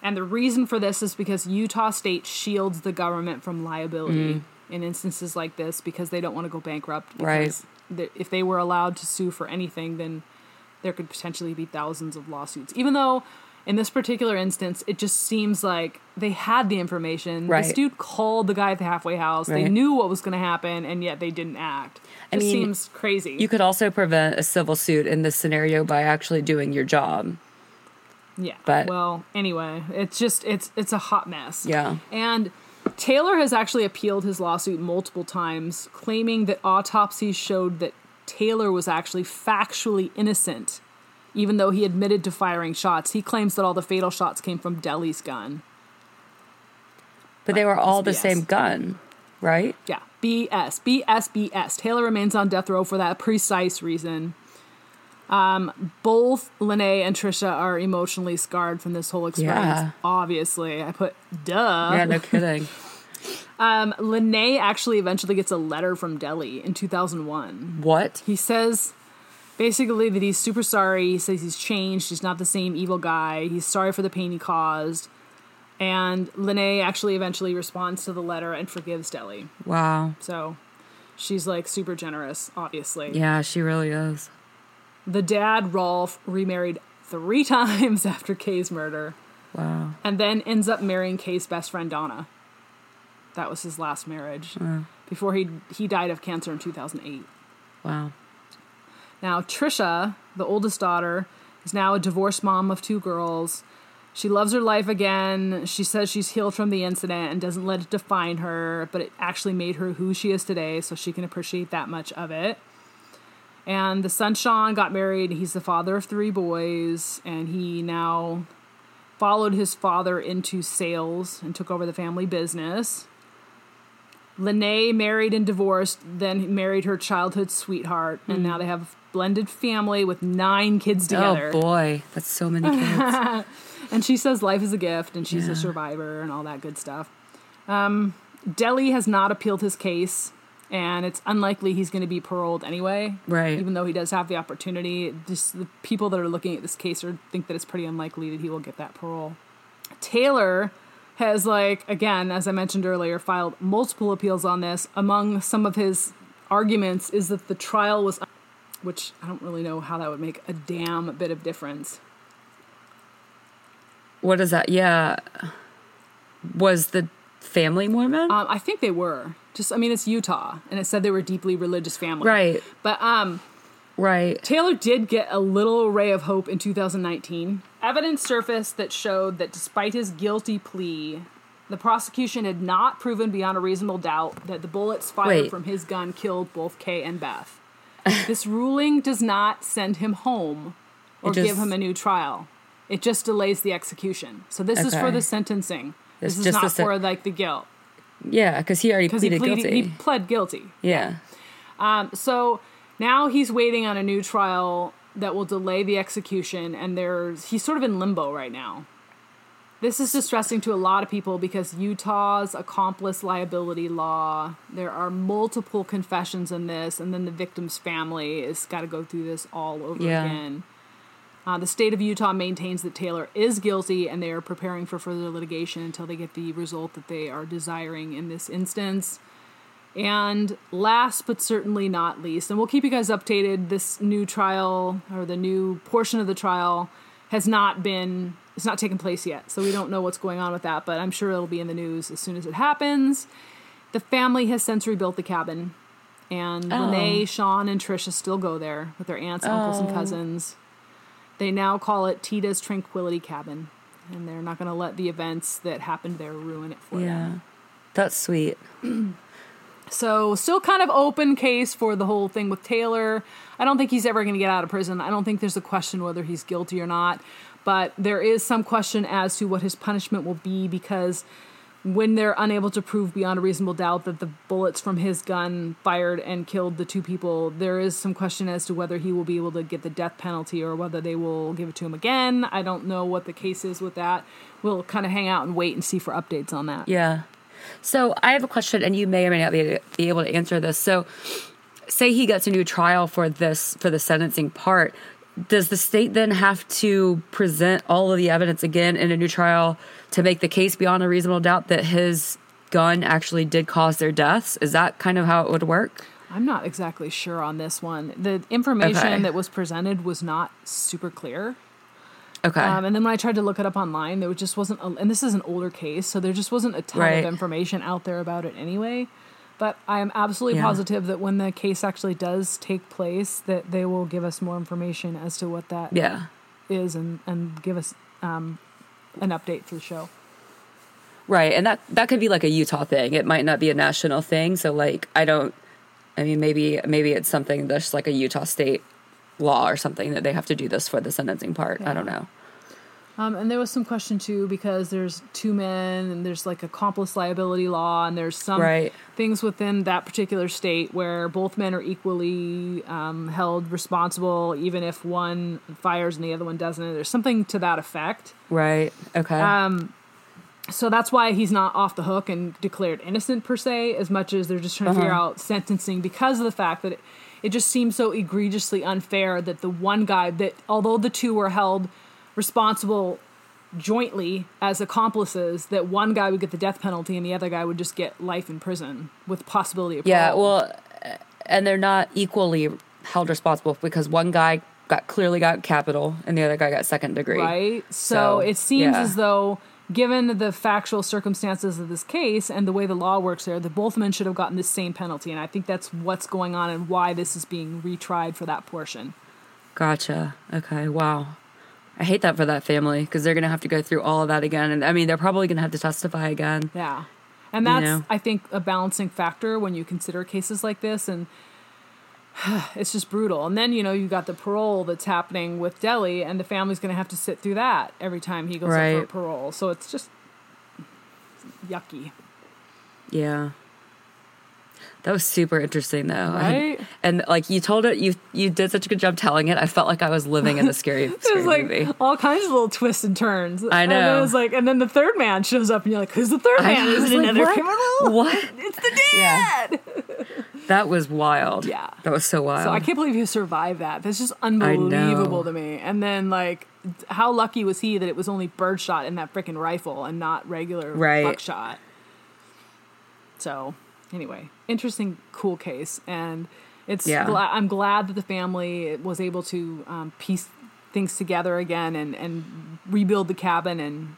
And the reason for this is because Utah state shields the government from liability mm. In instances like this because they don't want to go bankrupt. Right. th- If they were allowed to sue for anything, then there could potentially be thousands of lawsuits. Even though in this particular instance, it just seems like they had the information. Right. This dude called the guy at the halfway house. Right. They knew what was going to happen, and yet they didn't act. I Just mean, seems crazy. You could also prevent a civil suit in this scenario by actually doing your job. Yeah. But- well, anyway, it's just it's it's a hot mess. Yeah. And Taylor has actually appealed his lawsuit multiple times, claiming that autopsies showed that Taylor was actually factually innocent, even though he admitted to firing shots. He claims that all the fatal shots came from Deli's gun. But they were all the BS. same gun, right? Yeah. BS. BS. BS. Taylor remains on death row for that precise reason. Um, both Lene and Trisha are emotionally scarred from this whole experience. Yeah. Obviously, I put duh. Yeah, no kidding. [LAUGHS] [LAUGHS] Um, Lene actually eventually gets a letter from Deli in 2001. what? He says basically that he's super sorry. He says he's changed. He's not the same evil guy. He's sorry for the pain he caused. And Lene actually eventually responds to the letter and forgives Deli. Wow. So she's like super generous, obviously. Yeah, she really is. The dad, Rolf, remarried three [LAUGHS] times after Kay's murder Wow. and then ends up marrying Kay's best friend, Donna. That was his last marriage before he, he died of cancer in 2008. Wow. Now, Trisha, the oldest daughter, is now a divorced mom of two girls. She loves her life again. She says she's healed from the incident and doesn't let it define her, but it actually made her who she is today, so she can appreciate that much of it. And the son Sean got married. He's the father of three boys, and he now followed his father into sales and took over the family business. Lene married and divorced, then married her childhood sweetheart, and now they have a blended family with nine kids together. Oh boy, that's so many kids. [LAUGHS] And she says life is a gift and she's Yeah. a survivor and all that good stuff. Um, Deli has not appealed his case, and it's unlikely he's going to be paroled anyway. Right. Even though he does have the opportunity, just the people that are looking at this case are think that it's pretty unlikely that he will get that parole. Taylor has like again, as I mentioned earlier, filed multiple appeals on this. Among some of his arguments is that the trial was which I don't really know how that would make a damn bit of difference. what is that? Yeah. Was the family Mormon? Um, I think they were. Just I mean it's Utah and it said they were deeply religious family. right. But um Right. Taylor did get a little ray of hope in 2019. Evidence surfaced that showed that despite his guilty plea, the prosecution had not proven beyond a reasonable doubt that the bullets fired Wait. from his gun killed both Kay and Beth. [LAUGHS] this ruling does not send him home or just- give him a new trial. It just delays the execution. So this is for the sentencing. It's This is not for like the guilt Yeah, because he already because he pleaded pleaded guilty. he pled guilty. yeah. Um, So now he's waiting on a new trial that will delay the execution, and there's he's sort of in limbo right now. This is distressing to a lot of people because Utah's accomplice liability law, there are multiple confessions in this, and then the victim's family has got to go through this all over Yeah. again. Uh, the state of Utah maintains that Taylor is guilty, and they are preparing for further litigation until they get the result that they are desiring in this instance. And last but certainly not least, and we'll keep you guys updated, this new trial or the new portion of the trial has not been it's not taken place yet. So we don't know what's going on with that, but I'm sure it'll be in the news as soon as it happens. The family has since rebuilt the cabin. And Oh. Renee, Sean, and Trisha still go there with their aunts, uncles, and Oh. cousins. They now call it Tiede's Tranquility Cabin. And they're not going to let the events that happened there ruin it for them. Yeah. That's sweet. [CLEARS THROAT] So, still kind of open case for the whole thing with Taylor. I don't think he's ever going to get out of prison. I don't think there's a question whether he's guilty or not. But there is some question as to what his punishment will be because when they're unable to prove beyond a reasonable doubt that the bullets from his gun fired and killed the two people, there is some question as to whether he will be able to get the death penalty or whether they will give it to him again. I don't know what the case is with that. We'll kind of hang out and wait and see for updates on that. Yeah. So I have a question, and you may or may not be, able to answer this. So, say he gets a new trial for this for the sentencing part, does the state then have to present all of the evidence again in a new trial to make the case beyond a reasonable doubt that his gun actually did cause their deaths? Is that kind of how it would work? I'm not exactly sure on this one. The information Okay. that was presented was not super clear. Okay. Um, and then when I tried to look it up online, there just wasn't, a, and this is an older case, so there just wasn't a ton Right. of information out there about it anyway. But I am absolutely Yeah. positive that when the case actually does take place, that they will give us more information as to what that is yeah. and, and give us um, an update for the show. Right. And that that could be like a Utah thing. It might not be a national thing. So like I don't I mean maybe maybe it's something that's like a Utah state law or something that they have to do this for the sentencing part. I don't know. Um, and there was some question too because there's two men and there's like accomplice liability law and there's some Right. things within that particular state where both men are equally um, held responsible even if one fires and the other one doesn't. There's something to that effect. Right. Okay. Um, So that's why he's not off the hook and declared innocent per se, as much as they're just trying to figure Uh-huh. out sentencing because of the fact that it, it just seems so egregiously unfair that the one guy that although the two were held responsible jointly as accomplices, that one guy would get the death penalty and the other guy would just get life in prison with possibility of yeah, parole. well and they're not equally held responsible because one guy got clearly got capital and the other guy got second degree. right? So, So, it seems yeah. as though, given the factual circumstances of this case and the way the law works there, that both men should have gotten the same penalty. And I think that's what's going on and why this is being retried for that portion. Gotcha. Okay. Wow. I hate that for that family because they're going to have to go through all of that again. And I mean, they're probably going to have to testify again. Yeah. And that's, know? I think, a balancing factor when you consider cases like this. And [SIGHS] it's just brutal. And then, you know, you got the parole that's happening with Deli, and the family's going to have to sit through that every time he goes up Right. for parole. So it's just yucky. Yeah. That was super interesting though. Right? And, like you told it you you did such a good job telling it. I felt like I was living in a scary, [LAUGHS] scary There's like movie. all kinds of little twists and turns. I And then know. it was like, and then the third man shows up, and you're like, "Who's the third I man? know, Is was it like, another what? criminal? What? [LAUGHS] It's the Yeah. That was wild. Yeah. That was so wild. So I can't believe he survived that. That's just unbelievable to me. And then like, how lucky was he that it was only birdshot in that freaking rifle and not regular Right. buckshot? So, anyway, interesting, cool case, and it's. Yeah. Gla- I'm glad that the family was able to um, piece things together again and and rebuild the cabin and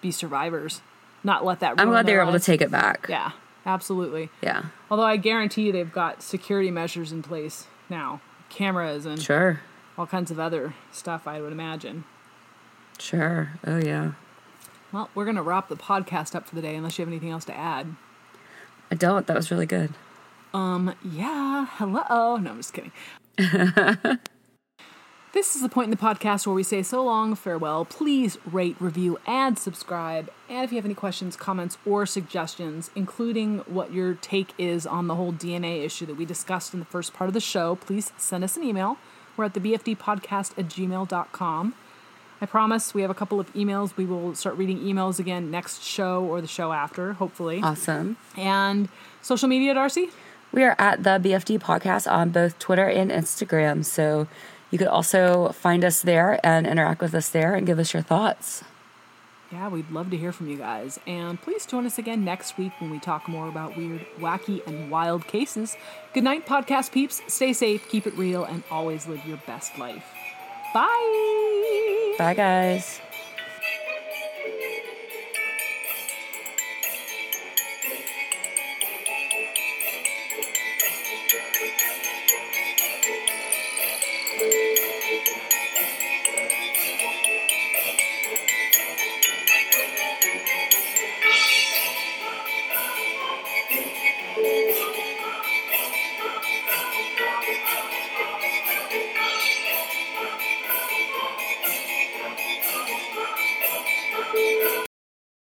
be survivors. Not let that. I'm glad they were able to take it back. Yeah, absolutely. Yeah. Although I guarantee you they've got security measures in place now, cameras and Sure. all kinds of other stuff. I would imagine. Sure. Oh yeah. Well, we're gonna wrap the podcast up for the day, unless you have anything else to add. I don't. That was really good. Um, yeah, hello. No, I'm just kidding. [LAUGHS] this is the point in the podcast where we say so long, farewell. Please rate, review, and subscribe. And if you have any questions, comments, or suggestions, including what your take is on the whole DNA issue that we discussed in the first part of the show, please send us an email. We're at the BFD podcast at gmail.com. I promise we have a couple of emails. We will start reading emails again next show or the show after, hopefully. Awesome. And social media, Darcy? We are at the BFD podcast on both Twitter and Instagram. So you could also find us there and interact with us there and give us your thoughts. Yeah, we'd love to hear from you guys. And please join us again next week when we talk more about weird, wacky, and wild cases. Good night, podcast peeps. Stay safe, keep it real, and always live your best life. Bye. Bye, guys.